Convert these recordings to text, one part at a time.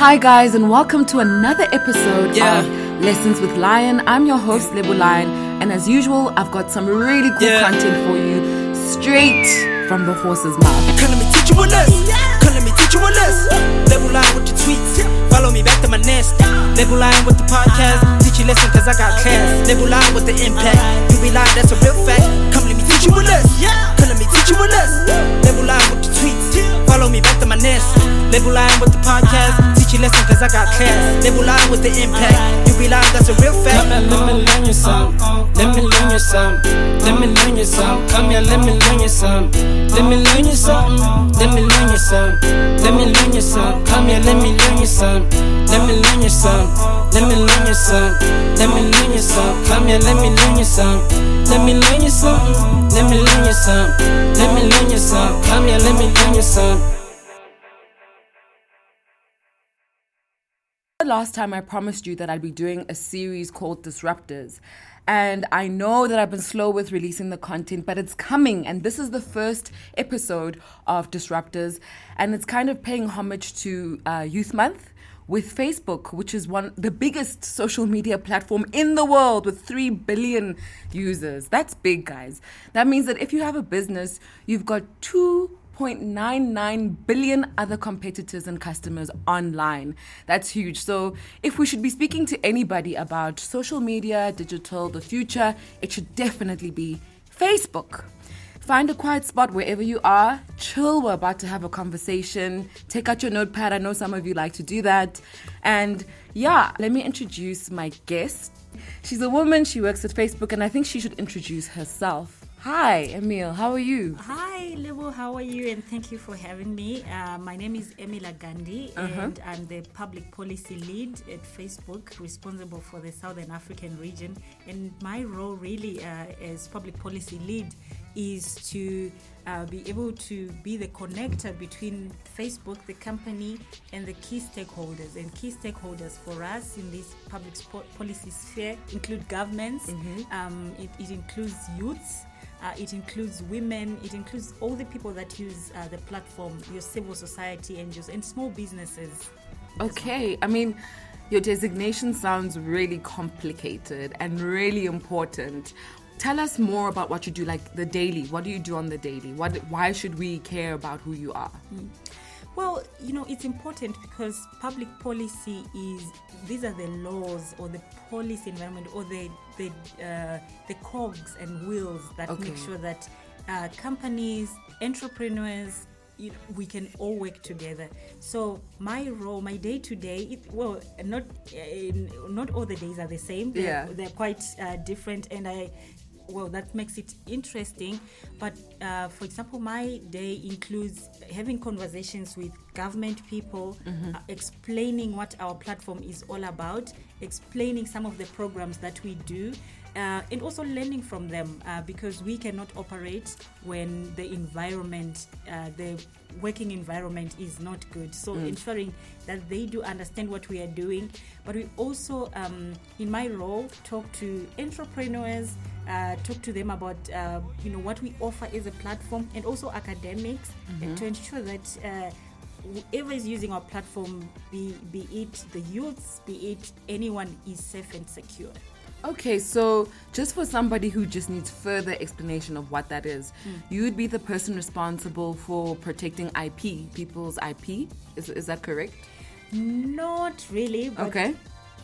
Hi, guys, and welcome to another episode Yeah. of Lessons with Lion. I'm your host, Lebo Lion, and as usual, I've got some really cool Yeah. content for you straight from the horse's mouth. Come let me teach you a lesson. Come let me teach you a lesson. Level line with the tweets. Follow me back to my nest. Level line with the podcast. Teach you lesson cause I got class. Level line with the impact. You be lying, that's a real fact. Come let me teach you a lesson. Come let me teach you a lesson. Level line with the tweets. Follow me back to my nest. Level line with the podcast. You lesson cause I got class. Level line with the impact. You be lying, that's a real fact. Come here, let me learn you some. Let me learn you some. Let me learn you some. Come here, let me learn you some. Let me learn you some. Let me learn you some. Let me learn you some. Come here, let me learn you some. Let me learn you some. Let me learn you some. Let me learn you some. Come here, let me learn you some. Let me learn you some. Let me learn you some. Let me learn you some. Come here, let me learn you some. The last time I promised you that I'd be doing a series called Disruptors. And I know that I've been slow with releasing the content, but it's coming. And this is the first episode of Disruptors. And it's kind of paying homage to uh, Youth Month with Facebook, which is one the biggest social media platform in the world with 3 billion users. That's big, guys. That means that if you have a business, you've got 2.99 billion other competitors and customers online. That's huge. So, if we should be speaking to anybody about social media, digital, the future, it should definitely be Facebook. Find a quiet spot wherever you are. Chill. We're about to have a conversation. Take out your notepad. I know some of you like to do that. And yeah, let me introduce my guest. She's a woman. She works at Facebook, and I think she should introduce herself. Hi, Emil. How are you? Hi, Lebo, how are you? And thank you for having me. Uh, my name is Emilar Gandhi, Uh-huh. and I'm the public policy lead at Facebook, responsible for the Southern African region. And my role, really, uh, as public policy lead, is to uh, be able to be the connector between Facebook, the company, and the key stakeholders. And key stakeholders for us in this public policy sphere include governments, um, it, it includes youths. Uh, it includes women. It includes all the people that use uh, the platform, your civil society NGOs, and small businesses. Okay, I mean, your designation sounds really complicated and really important. Tell us more about what you do, like the daily. What do you do on the daily? What? Why should we care about who you are? Well, you know, it's important because public policy is these are the laws or the policy environment or the the uh, the cogs and wheels that make sure that uh, companies, entrepreneurs, you know, we can all work together. So my role, my day to day, well, not uh, not all the days are the same. They're, Yeah. they're quite uh, different, and I well that makes it interesting but uh, for example my day includes having conversations with government people uh, explaining what our platform is all about explaining some of the programs that we do uh, and also learning from them uh, because we cannot operate when the environment uh, the working environment is not good. So ensuring that they do understand what we are doing but we also um, in my role talk to entrepreneurs uh, talk to them about uh, you know what we offer as a platform and also academics and to ensure that uh, whoever is using our platform be be it the youths be it anyone is safe and secure Okay, so just for somebody who just needs further explanation of what that is, hmm. you would be the person responsible for protecting IP, people's IP. Is, is that correct? not really but Okay.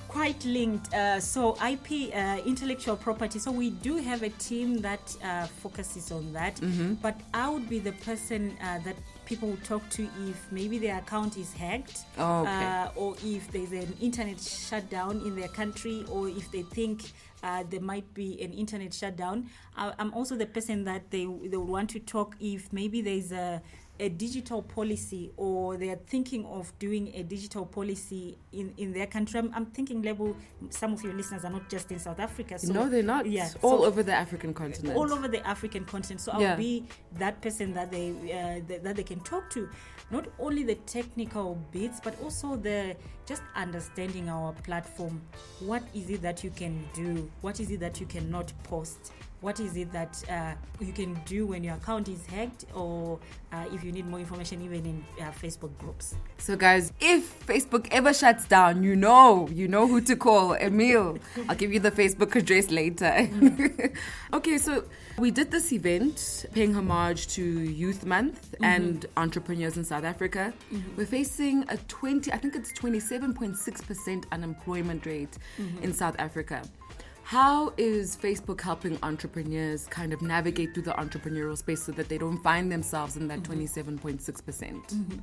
Quite linked uh, so ip uh, intellectual property so we do have a team that uh, focuses on that Mm-hmm. but i would be the person uh, that people will talk to if maybe their account is hacked Oh, okay. uh, or if there's an internet shutdown in their country or if they think uh, there might be an internet shutdown I, i'm also the person that they, they would want to talk if maybe there's a a digital policy or they are thinking of doing a digital policy in, in their country. I'm, I'm thinking Lebo some of your listeners are not just in South Africa. So no, they're not. Yeah, all so over the African continent. all over the African continent. So Yeah. I'll be that person that they uh, that, that they can talk to, not only the technical bits, but also the just understanding our platform. What is it that you can do? What is it that you cannot post? What is it that uh, you can do when your account is hacked, or uh, if you need more information, even in uh, Facebook groups. So, guys, if Facebook ever shuts down, you know, you know who to call. Emil, I'll give you the Facebook address later. okay, so we did this event paying homage to Youth Month and entrepreneurs in South Africa. We're facing a 20, I think it's 27.6% unemployment rate in South Africa. How is Facebook helping entrepreneurs kind of navigate through the entrepreneurial space so that they don't find themselves in that mm-hmm. 27.6%? percent mm-hmm.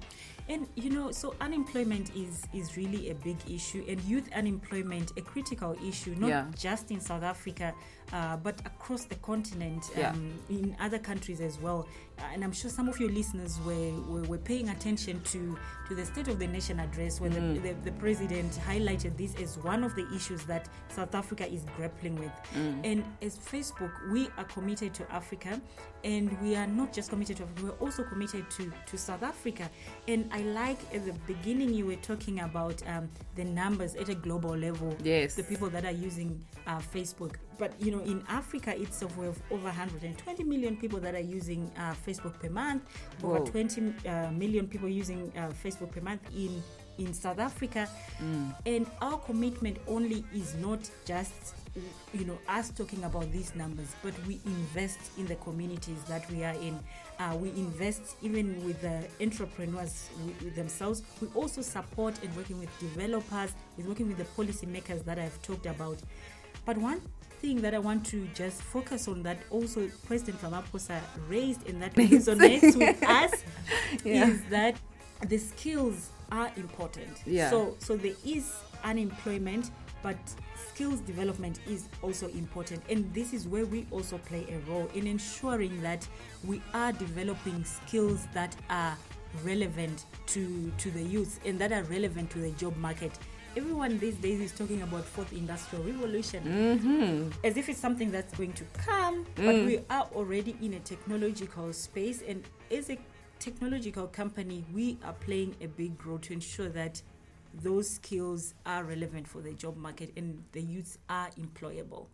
And you know, so unemployment is is really a big issue, and youth unemployment a critical issue, not Yeah. just in South Africa, uh, but across the continent, Yeah. um, in other countries as well. Uh, and I'm sure some of your listeners were, were, were paying attention to to the State of the Nation address, where Mm. the, the, the president highlighted this as one of the issues that South Africa is grappling with. Mm. And as Facebook, we are committed to Africa, and we are not just committed to Africa, we're also committed to, to South Africa. And I like at the beginning you were talking about um, the numbers at a global level. Yes. The people that are using uh, Facebook. But you know, in Africa itself, we have over 120 million people that are using uh, Facebook per month. Over Whoa. 20 uh, million people using uh, Facebook per month in in South Africa. And our commitment only is not just you know us talking about these numbers, but we invest in the communities that we are in. Uh, we invest even with the entrepreneurs with themselves. We also support and working with developers, with working with the policymakers that I've talked about. But one thing that I want to just focus on that also President Ramaphosa raised and that resonates with us Yeah. is that the skills are important. Yeah. So so there is unemployment, but skills development is also important. And this is where we also play a role in ensuring that we are developing skills that are relevant to to the youth and that are relevant to the job market. Everyone these days is talking about fourth industrial revolution mm-hmm. as if it's something that's going to come, but mm. we are already in a technological space, and as a technological company, we are playing a big role to ensure that those skills are relevant for the job market and the youths are employable.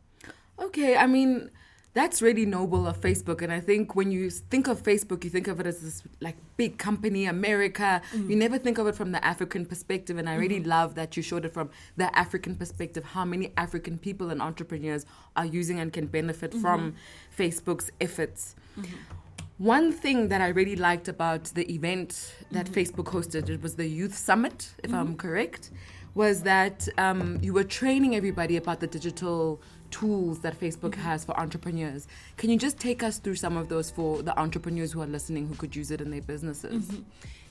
Okay, I mean, that's really noble of Facebook. And I think when you think of Facebook, you think of it as this like big company, America. You mm. never think of it from the African perspective. And I really mm-hmm. love that you showed it from the African perspective, how many African people and entrepreneurs are using and can benefit mm-hmm. from Facebook's efforts. Mm-hmm. One thing that I really liked about the event that Facebook hosted, it was the Youth Summit, if I'm correct, was that um, you were training everybody about the digital tools that Facebook has for entrepreneurs. Can you just take us through some of those for the entrepreneurs who are listening who could use it in their businesses?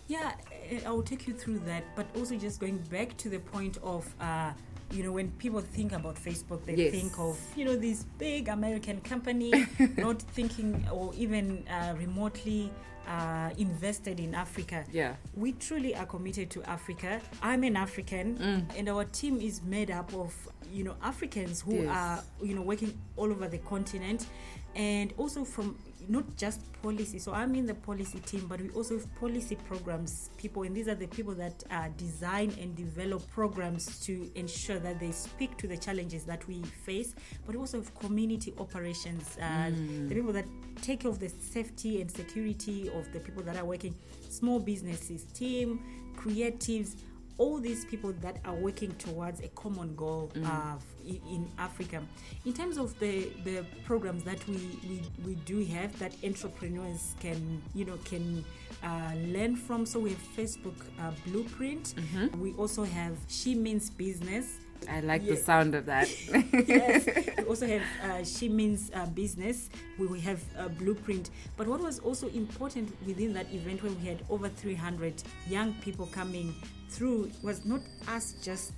Yeah, eh, I will take you through that, but also just going back to the point of, uh, you know, when people think about Facebook, they Yes. think of, you know, this big American company, not thinking or even uh, remotely uh, invested in Africa. Yeah. We truly are committed to Africa. I'm an African, and our team is made up of, you know, Africans who Yes. are, you know, working all over the continent, and also from not just policy. So I'm in the policy team, but we also have policy programs people, and these are the people that uh, design and develop programs to ensure that they speak to the challenges that we face. But we also have community operations, uh, the people that take care of the safety and security of the people that are working, small businesses, team, creatives all these people that are working towards a common goal uh, in, Africa. In terms of the, the programs that we, we, we do have that entrepreneurs can you know can uh, learn from, so we have Facebook uh, Blueprint. We also have She Means Business. I like the sound of that. yes. We also have uh, She Means uh, Business. We have a Blueprint. But what was also important within that event, when we had over 300 young people coming through, was not us just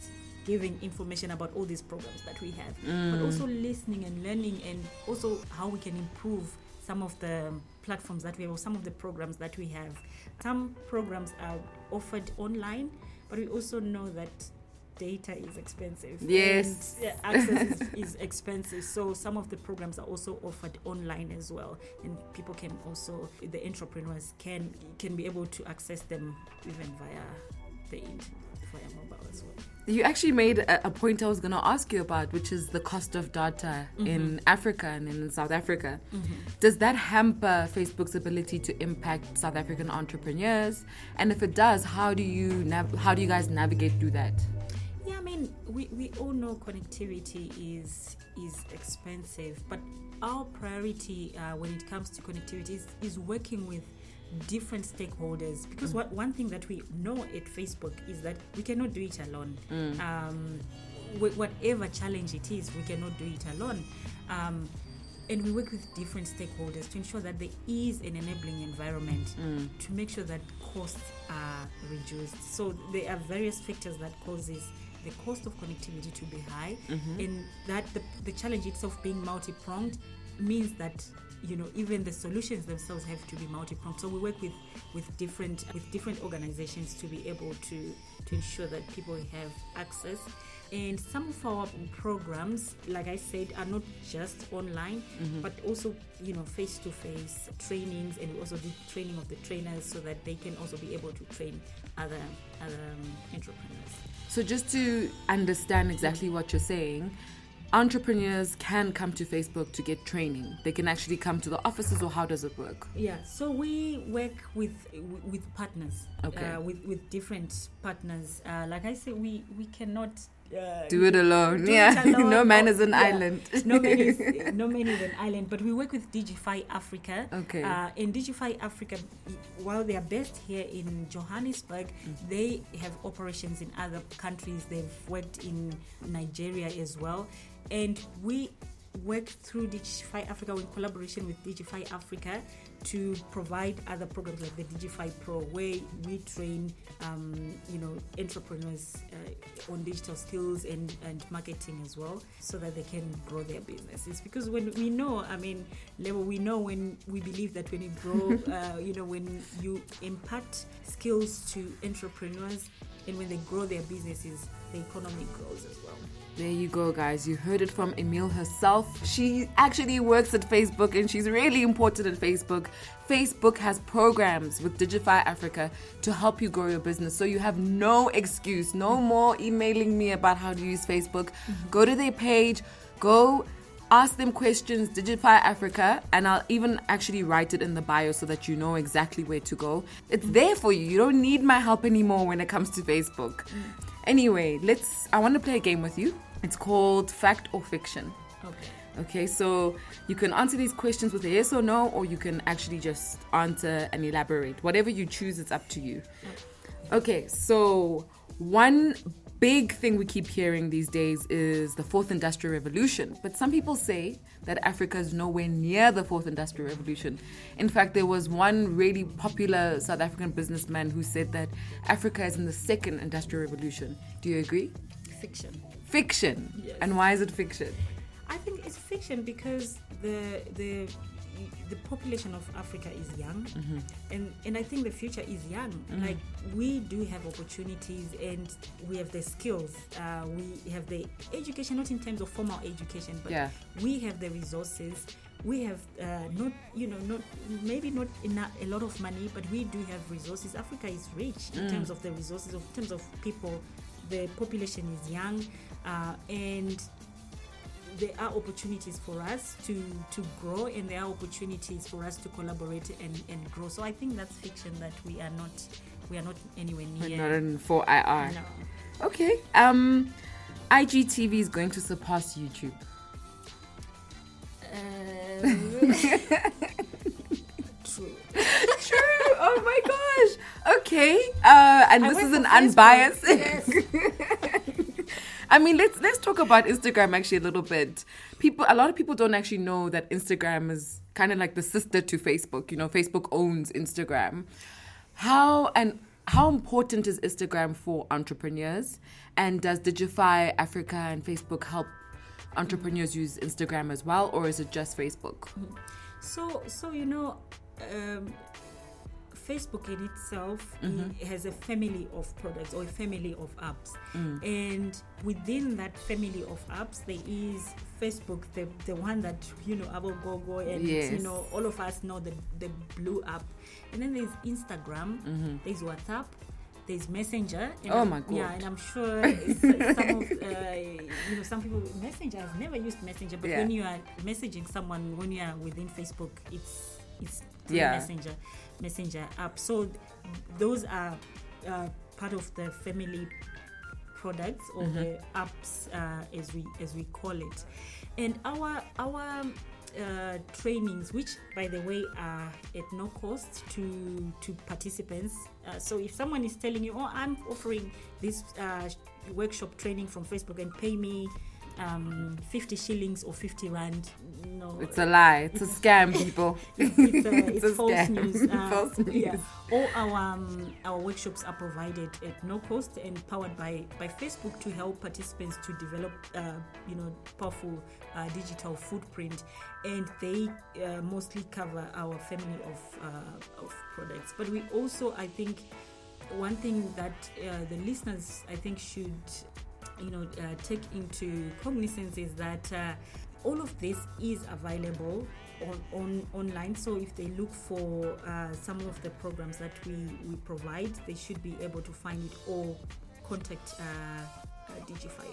giving information about all these programs that we have, but also listening and learning, and also how we can improve some of the platforms that we have, or some of the programs that we have. Some programs are offered online, but we also know that data is expensive. Yes. And, access is, is expensive. So some of the programs are also offered online as well, and people can also the entrepreneurs can can be able to access them even via the internet, via mobile as well. You actually made a, a point I was going to ask you about, which is the cost of data mm-hmm. in Africa and in South Africa. Mm-hmm. Does that hamper Facebook's ability to impact South African entrepreneurs? And if it does, how do you nav- how do you guys navigate through that? Mean, we, we all know connectivity is is expensive, but our priority uh, when it comes to connectivity is, is working with different stakeholders because what, one thing that we know at Facebook is that we cannot do it alone. Um, wh- whatever challenge it is, we cannot do it alone. Um, and we work with different stakeholders to ensure that there is an enabling environment to make sure that costs are reduced. So there are various factors that causes the cost of connectivity to be high, and that the, the challenge itself being multi-pronged means that you know even the solutions themselves have to be multi-pronged. So we work with with different with different organizations to be able to to ensure that people have access. And some of our programs like i said are not just online but also you know face to face trainings and we also do training of the trainers so that they can also be able to train other other um, entrepreneurs So just to understand exactly what you're saying, entrepreneurs can come to Facebook to get training. They can actually come to the offices, or how does it work? Yeah, so we work with with partners, Okay. uh, with with different partners. Uh, like I say, we we cannot uh, Do it alone. do it yeah, alone no man is an yeah. island. no man is no man is an island. But we work with Digify Africa. Okay. Uh, and Digify Africa, while they are based here in Johannesburg, Mm. they have operations in other countries. They've worked in Nigeria as well, and we work through Digify Africa in collaboration with Digify Africa to provide other programs like the Digify Pro, where we train, um, you know, entrepreneurs uh, on digital skills and, and marketing as well, so that they can grow their businesses. Because when we know, I mean, Lebo, we know when we believe that when you grow, uh, you know, when you impart skills to entrepreneurs and when they grow their businesses, the economy grows as well. There you go, guys. You heard it from Emil herself. She actually works at Facebook and she's really important at Facebook. Facebook has programs with Digify Africa to help you grow your business. So you have no excuse, no more emailing me about how to use Facebook. Mm-hmm. Go to their page, go ask them questions, Digify Africa, and I'll even actually write it in the bio so that you know exactly where to go. It's mm-hmm. there for you. You don't need my help anymore when it comes to Facebook. Mm. Anyway, let's. I want to play a game with you. It's called Fact or Fiction. Okay. Okay, so you can answer these questions with a yes or no, or you can actually just answer and elaborate. Whatever you choose, it's up to you. Okay, so one big thing we keep hearing these days is the fourth industrial revolution. But some people say that Africa is nowhere near the fourth industrial revolution. In fact, there was one really popular South African businessman who said that Africa is in the second industrial revolution. Do you agree? Fiction. Fiction. Yes. And why is it fiction? I think it's fiction because the the the population of Africa is young, and and I think the future is young. Like we do have opportunities, and we have the skills. Uh, we have the education, not in terms of formal education, but Yeah. we have the resources. We have uh, not, you know, not maybe not enough, a lot of money, but we do have resources. Africa is rich in terms of the resources, of terms of people. The population is young, uh, and there are opportunities for us to to grow and there are opportunities for us to collaborate and, and grow so i think that's fiction that we are not we are not anywhere We're near not in 4IR. no. Okay. Um, IGTV is going to surpass YouTube. Um, true True. Oh my gosh. Okay. Uh, and I this is an unbiased. Yes. I mean, let's let's talk about Instagram actually a little bit. People, a lot of people don't actually know that Instagram is kind of like the sister to Facebook. You know, Facebook owns Instagram. How and how important is Instagram for entrepreneurs? And does Digify Africa and Facebook help entrepreneurs use Instagram as well, or is it just Facebook? so so you know um, facebook in itself it mm-hmm. has a family of products or a family of apps mm. and within that family of apps there is facebook the, the one that you know abo gogo and you Yes. know all of us know the, the blue app and then there's instagram mm-hmm. there's whatsapp there's Messenger. And Oh my god! Yeah, and I'm sure some of uh, you know some people Messenger. I've never used Messenger, but Yeah. when you are messaging someone when you are within Facebook, it's it's Yeah. Messenger Messenger app. So th- those are uh, part of the family products or Mm-hmm. the apps uh, as we as we call it and our our uh, trainings which by the way are at no cost to to participants uh, so if someone is telling you oh i'm offering this uh, workshop training from facebook and pay me um, 50 shillings or 50 rand no It's a lie. It's a scam, people. it's, it's, uh, It's it's a false scam. news. Uh, False Yeah. All our um, our workshops are provided at no cost and powered by by Facebook to help participants to develop, uh, you know, powerful uh, digital footprint, and they uh, mostly cover our family of uh, of products. But we also, I think, one thing that uh, the listeners, I think, should you know uh, take into cognizance is that uh, all of this is available on, on online. So if they look for uh, some of the programs that we, we provide they should be able to find it or contact uh, uh, digify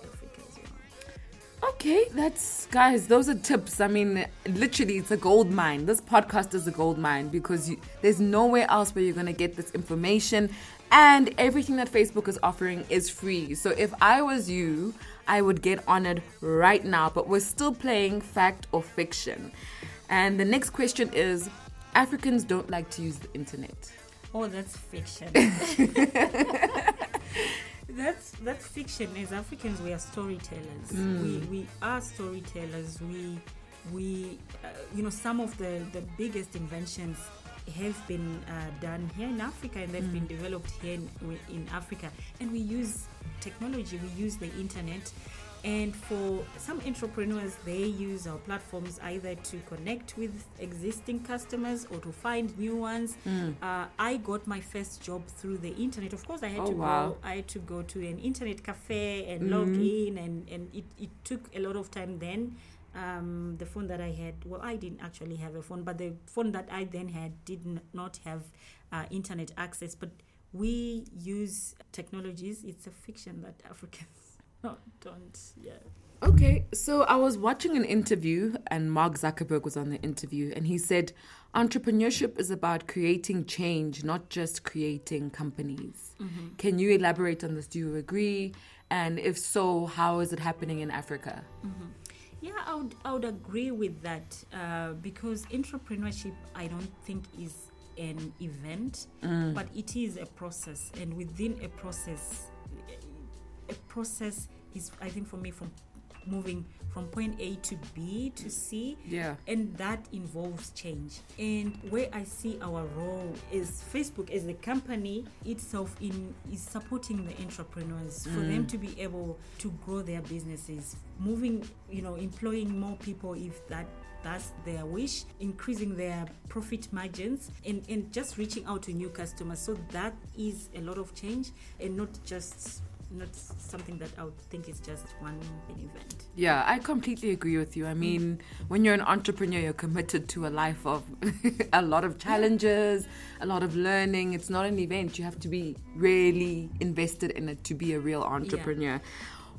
Okay, that's guys. Those are tips. I mean, literally, it's a gold mine. This podcast is a gold mine because you, there's nowhere else where you're gonna get this information, and everything that Facebook is offering is free. So if I was you, I would get on it right now. But we're still playing fact or fiction, and the next question is: Africans don't like to use the internet. oh that's fiction that's that's fiction. As africans we are storytellers. We, we are storytellers. We we uh, you know some of the the biggest inventions have been uh, done here in africa and they've been developed here in, in africa. And we use technology. We use the internet and for some entrepreneurs they use our platforms either to connect with existing customers or to find new ones uh, i got my first job through the internet of course i had Oh, to wow. go I had to go to an internet cafe and log in, and, and it, it took a lot of time then. Um, the phone that I had, well, I didn't actually have a phone, but the phone that I then had did n- not have uh, internet access. But we use technologies. It's a fiction that Africans not, don't, yeah. Okay, so I was watching an interview, and Mark Zuckerberg was on the interview, and he said entrepreneurship is about creating change, not just creating companies. Mm-hmm. Can you elaborate on this? Do you agree? And if so, how is it happening in Africa? Mm-hmm. Yeah, I would, I would agree with that uh, because entrepreneurship, I don't think is an event, mm. but it is a process, and within a process, a process is, I think, for me, from moving from point A to B to C, Yeah. and that involves change. And where I see our role is Facebook as the company itself in is supporting the entrepreneurs for them mm. to be able to grow their businesses, moving, you know, employing more people if that that's their wish, increasing their profit margins and, and just reaching out to new customers. So that is a lot of change and not just not something that I would think is just one event. Yeah, I completely agree with you. I mm. mean, when you're an entrepreneur, you're committed to a life of a lot of challenges, a lot of learning. It's not an event. You have to be really invested in it to be a real entrepreneur.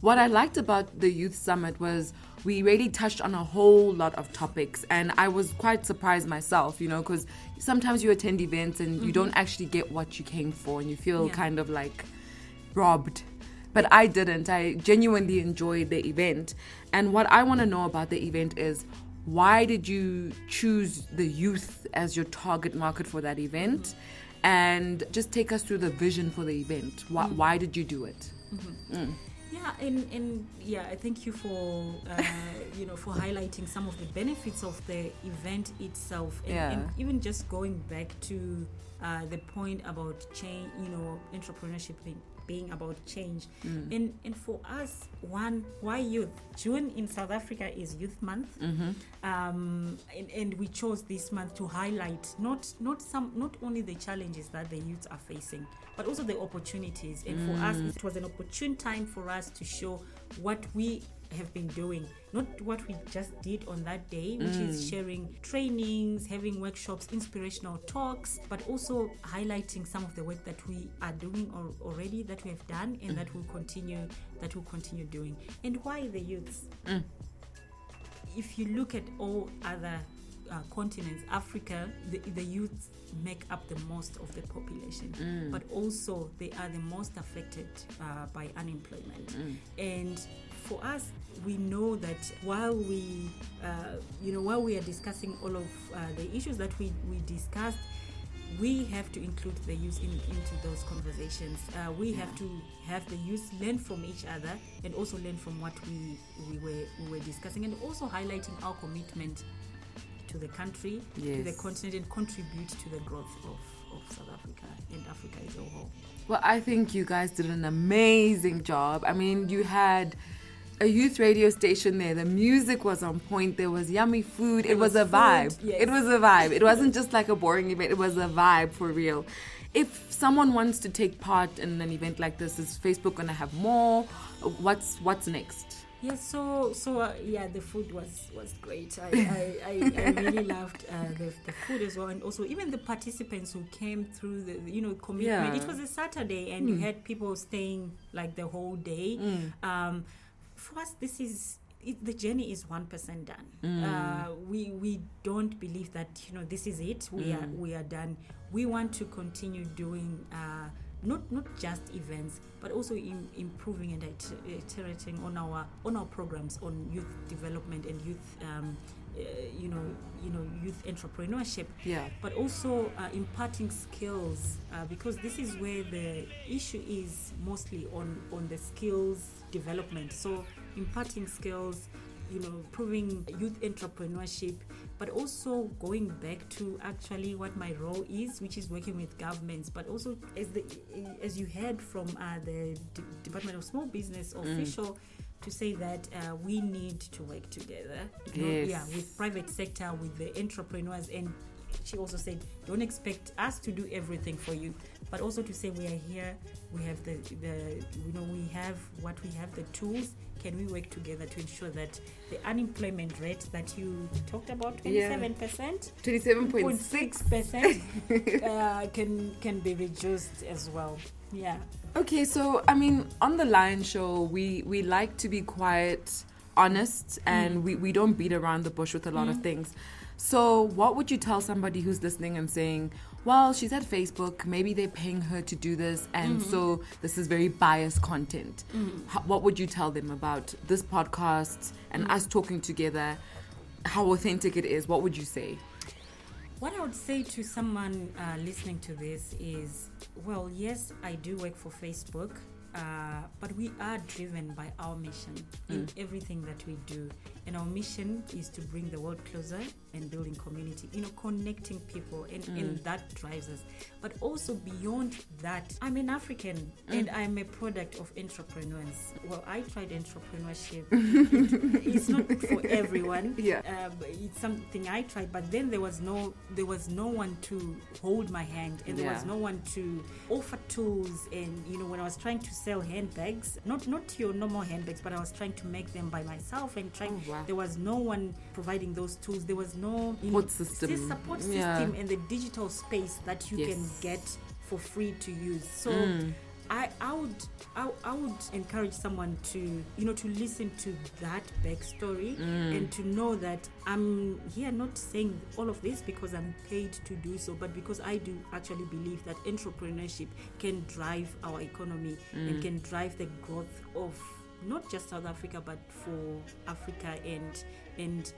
What I liked about the Youth Summit was we really touched on a whole lot of topics, and I was quite surprised myself, you know, because sometimes you attend events and you mm-hmm. don't actually get what you came for, and you feel Yeah. kind of like robbed. But I didn't. I genuinely enjoyed the event. And what I want to know about the event is why did you choose the youth as your target market for that event? And just take us through the vision for the event. Why, why did you do it? Yeah, and, and yeah, I thank you for uh, you know for highlighting some of the benefits of the event itself, and, and Yeah. even just going back to uh, the point about change, you know, entrepreneurship being, being about change, and and for us, one why youth? June in South Africa is Youth Month, um, and, and we chose this month to highlight not not some not only the challenges that the youths are facing, but also the opportunities. And for us, mm. it was an opportune time for us to show what we have been doing, not what we just did on that day, which is mm. sharing trainings, having workshops, inspirational talks, but also highlighting some of the work that we are doing or, already that we have done and that will continue that will continue doing. And why the youths? Mm. if you look at all other uh, continents, Africa, the, the youth make up the most of the population, but also they are the most affected uh, by unemployment. And for us, we know that while we, uh, you know, while we are discussing all of uh, the issues that we, we discussed, we have to include the youth in, into those conversations. Uh, we have to have the youth learn from each other and also learn from what we, we, were, we were discussing and also highlighting our commitment to the country, to the continent, and contribute to the growth of, of South Africa and Africa as a whole. Well, I think you guys did an amazing job. I mean, you had a youth radio station there. The music was on point. There was yummy food. It, was, was a vibe. food, yes. It was a vibe. It wasn't just like a boring event. It was a vibe for real. If someone wants to take part in an event like this, is Facebook going to have more? What's what's next? Yes, so so uh, yeah, the food was was great. I I, I, I really loved uh, the, the food as well, and also even the participants who came through the you know commitment. Yeah. It was a Saturday, and you had people staying like the whole day. Um, for us, this is. It, the journey is one percent done. Uh, we we don't believe that you know this is it. We are we are done. We want to continue doing uh, not not just events, but also in, improving and iterating on our on our programs on youth development and youth, um, uh, you know, you know, youth entrepreneurship. Yeah. But also uh, imparting skills uh, because this is where the issue is mostly on on the skills development. So imparting skills you know, proving youth entrepreneurship, but also going back to actually what my role is, which is working with governments, but also as the as you heard from uh, the D- Department of Small Business official. To say that uh, we need to work together, you know, Yes. yeah, with private sector, with the entrepreneurs, and she also said, don't expect us to do everything for you, but also to say we are here, we have the, the you know, we have what we have, the tools. Can we work together to ensure that the unemployment rate that you talked about, 27%, Twenty-seven point six. 0.6% uh, can can be reduced as well. Yeah. Okay, so I mean, on the Lion Show, we we like to be quiet, honest, and we we don't beat around the bush with a lot of things. So, what would you tell somebody who's listening and saying, "Well, she's at Facebook. Maybe they're paying her to do this, and mm-hmm. so this is very biased content." Mm-hmm. Ho- what would you tell them about this podcast and mm-hmm. us talking together? How authentic it is? What would you say? What I would say to someone uh, listening to this is, well, yes, I do work for Facebook, uh, but we are driven by our mission in mm. everything that we do. And our mission is to bring the world closer and building community, you know, connecting people, and, mm. and that drives us. But also beyond that, I'm an African mm. and I'm a product of entrepreneurs. Well, I tried entrepreneurship. it's not for everyone. Yeah. But it's something I tried, but then there was no there was no one to hold my hand, and there was no one to offer tools. And you know, when I was trying to sell handbags, not not your normal handbags, but I was trying to make them by myself and trying. Oh, wow. There was no one providing those tools. There was no Support system. sys- support Yeah. and the digital space that you can get for free to use. So. Mm. I, I would I, I would encourage someone to you know to listen to that backstory Mm. and to know that I'm here not saying all of this because I'm paid to do so, but because I do actually believe that entrepreneurship can drive our economy Mm. and can drive the growth of not just South Africa but for Africa and and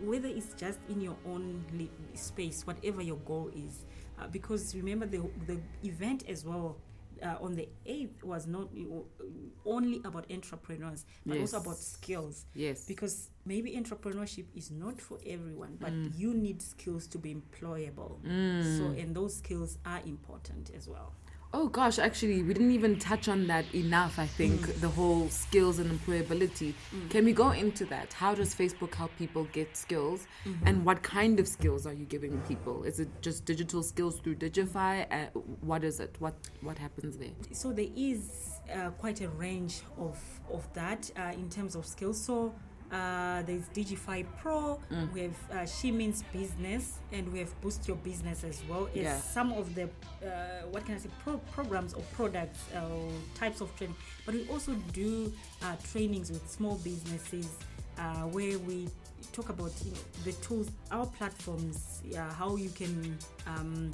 whether it's just in your own li- space, whatever your goal is. Uh, because remember the the event as well uh, on the 8th was not only about entrepreneurs but also about skills. Yes. because maybe entrepreneurship is not for everyone but Mm. you need skills to be employable. So and those skills are important as well Oh gosh, actually, we didn't even touch on that enough. I think Mm. the whole skills and employability. Can we go into that? How does Facebook help people get skills, Mm-hmm. and what kind of skills are you giving people? Is it just digital skills through Digify? Uh, what is it? What what happens there? so there is uh, quite a range of of that uh, in terms of skills. So uh, there's Digify Pro, Mm. we have uh, She Means Business, and we have Boost Your Business as well. It's Yeah. some of the uh, what can I say pro- programs or products or types of training. But we also do uh, trainings with small businesses uh, where we talk about you know, the tools, our platforms, yeah, how you can um,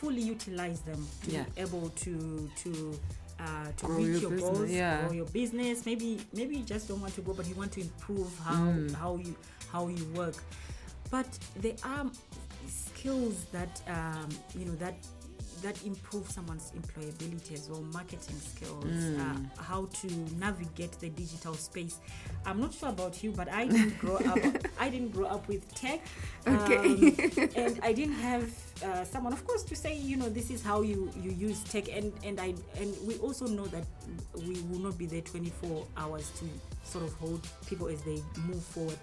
fully utilize them to Yeah. be able to to uh, to Grow reach your your, business, goals, yeah. grow your business. Maybe maybe you just don't want to grow, but you want to improve how Mm. how you how you work. But there are skills that um, you know that that improve someone's employability as well marketing skills Mm. uh, how to navigate the digital space i'm not sure about you but i didn't grow up i didn't grow up with tech Okay. um, and i didn't have uh, someone of course to say you know this is how you you use tech and and i and we also know that we will not be there 24 hours to sort of hold people as they move forward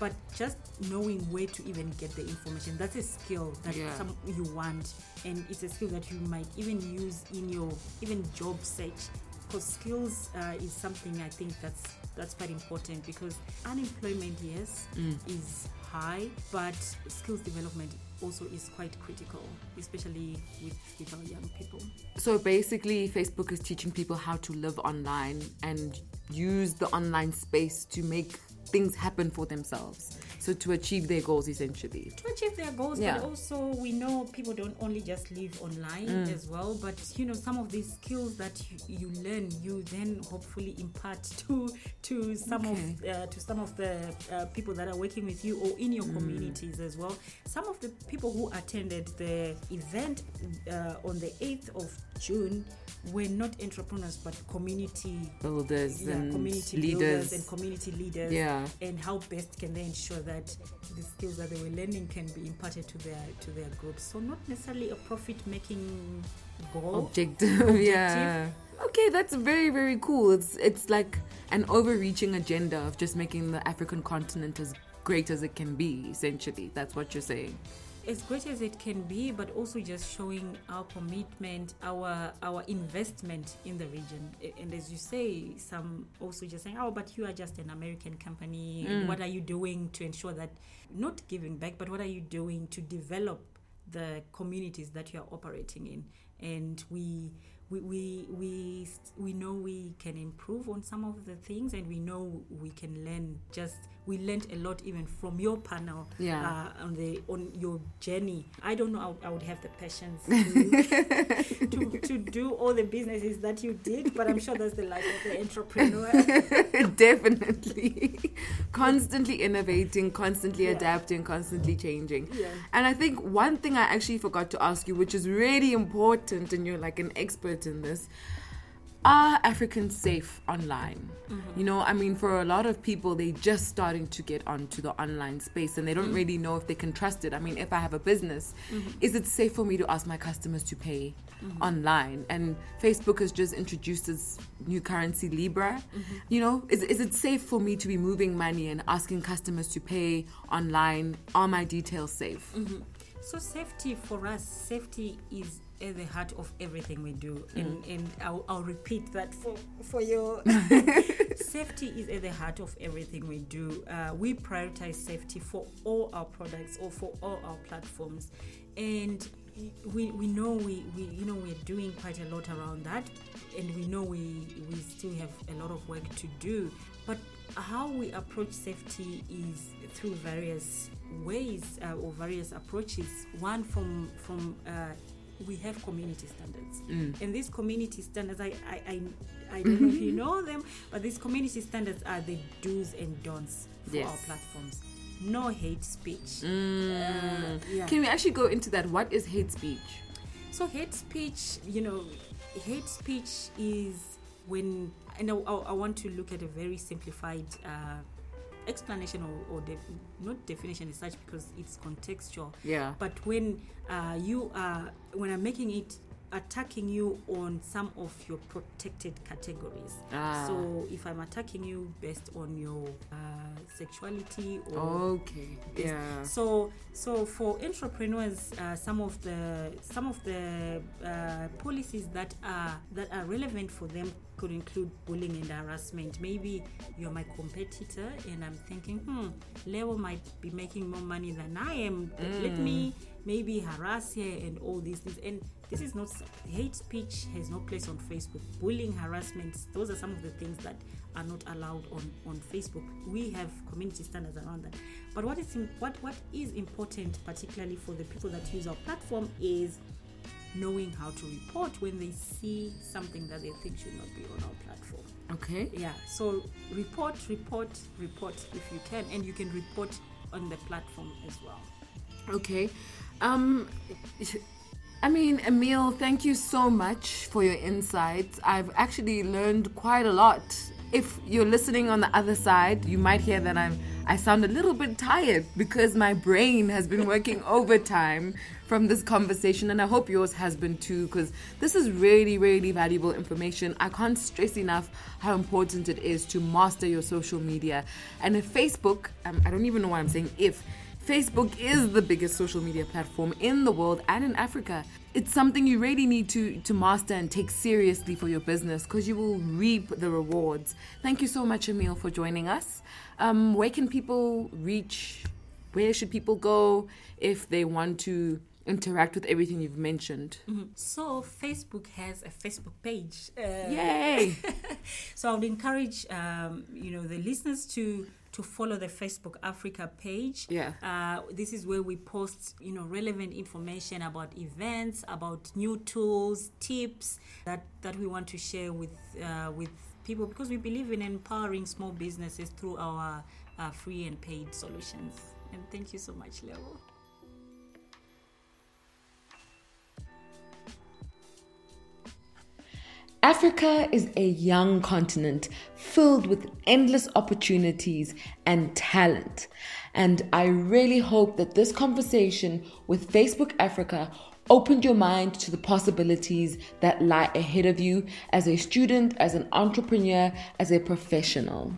but just knowing where to even get the information that's a skill that Yeah. some you want and it's a skill that you might even use in your even job search because skills uh, is something i think that's that's quite important because unemployment yes Mm. is high but skills development also is quite critical especially with, with our young people. So basically, Facebook is teaching people how to live online and use the online space to make things happen for themselves. So to achieve their goals, essentially. to achieve their goals Yeah. but also we know people don't only just live online Mm. as well but you know some of these skills that you, you learn you then hopefully impart to to some Okay. of uh, to some of the uh, people that are working with you or in your communities as well some of the people who attended the event uh, on the 8th of june were not entrepreneurs but community Builders yeah, and community leaders. builders and community leaders Yeah. And how best can they ensure that the skills that they were learning can be imparted to their to their groups so not necessarily a profit making goal objective, yeah. Okay that's very very cool. It's it's like an overreaching agenda of just making the african continent as great as it can be essentially. That's what you're saying as great as it can be but also just showing our commitment our our investment in the region. And as you say some also just saying oh but you are just an american company. And mm. what are you doing to ensure that not giving back but what are you doing to develop the communities that you are operating in? And we we, we, we, we know we can improve on some of the things and we know we can learn just we learned a lot even from your panel Yeah. uh, on the on your journey i don't know i, I would have the patience to, to, to do all the businesses that you did but i'm sure that's the life of the entrepreneur definitely constantly innovating constantly Yeah. adapting constantly changing Yeah. and i think one thing i actually forgot to ask you which is really important and you're like an expert in this are africans safe online? Mm-hmm. You know i mean for a lot of people they're just starting to get onto the online space and they don't mm-hmm. really know if they can trust it. I mean if i have a business mm-hmm. is it safe for me to ask my customers to pay online? And facebook has just introduced this new currency libra. You know is, is it safe for me to be moving money and asking customers to pay online? Are my details safe? So safety for us, safety is at the heart of everything we do, and and I'll, I'll repeat that for for your safety is at the heart of everything we do. Uh, we prioritize safety for all our products or for all our platforms, and we we know we, we you know we're doing quite a lot around that, and we know we we still have a lot of work to do, but how we approach safety is through various ways uh, or various approaches. One from from uh, we have community standards, and these community standards, I I, I, I don't know if you know them, but these community standards are the do's and don'ts for our platforms. No hate speech. Mm. Uh, yeah. can we actually go into that what is hate speech So hate speech, you know, hate speech is when, and I, I, I want to look at a very simplified uh, explanation or, or def, not definition as such because it's contextual. yeah But when uh, you are, when I'm making it attacking you on some of your protected categories. Ah. So if I'm attacking you based on your uh, sexuality or Okay. Yeah. so so for entrepreneurs uh, some of the some of the uh, policies that are that are relevant for them could include bullying and harassment maybe you're my competitor and i'm thinking hmm leo might be making more money than i am let me maybe harass her and all these things and this is not hate speech has no place on facebook. Bullying harassment those are some of the things that are not allowed on on facebook. We have community standards around that. But what is what what is important particularly for the people that use our platform is knowing how to report when they see something that they think should not be on our platform. Okay. yeah so report report report if you can and you can report on the platform as well. Okay. Um I mean, Emilar, thank you so much for your insights. I've actually learned quite a lot. If you're listening on the other side, you might hear that I'm I sound a little bit tired because my brain has been working overtime from this conversation and I hope yours has been too because this is really really valuable information. I can't stress enough how important it is to master your social media. And if Facebook, um, I don't even know why I'm saying if Facebook is the biggest social media platform in the world and in Africa. It's something you really need to, to master and take seriously for your business because you will reap the rewards. Thank you so much, Emilar, for joining us. Um, where can people reach? Where should people go if they want to interact with everything you've mentioned? so facebook has a facebook page uh, Yay! so I would encourage um, you know the listeners to to follow the Facebook Africa page. Yeah. Uh, this is where we post you know relevant information about events, about new tools, tips that that we want to share with uh, with people because we believe in empowering small businesses through our uh, free and paid solutions. And thank you so much, Lebo. Africa is a young continent filled with endless opportunities and talent. And I really hope that this conversation with Facebook Africa opened your mind to the possibilities that lie ahead of you as a student, as an entrepreneur, as a professional.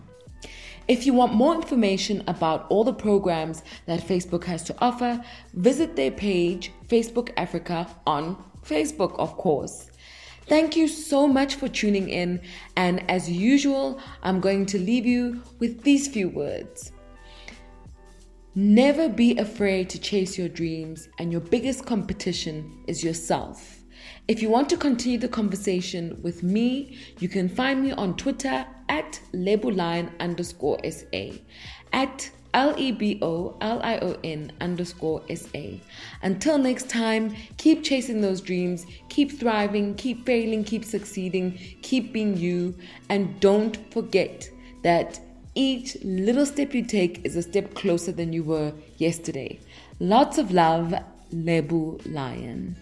If you want more information about all the programs that Facebook has to offer, visit their page, Facebook Africa, on Facebook, of course. Thank you so much for tuning in, and as usual, I'm going to leave you with these few words. Never be afraid to chase your dreams, and your biggest competition is yourself. If you want to continue the conversation with me, you can find me on Twitter at lebolion underscore SA, at L E B O L I O N underscore SA. Until next time, keep chasing those dreams, keep thriving, keep failing, keep succeeding, keep being you, and don't forget that each little step you take is a step closer than you were yesterday. Lots of love, Lebo Lion.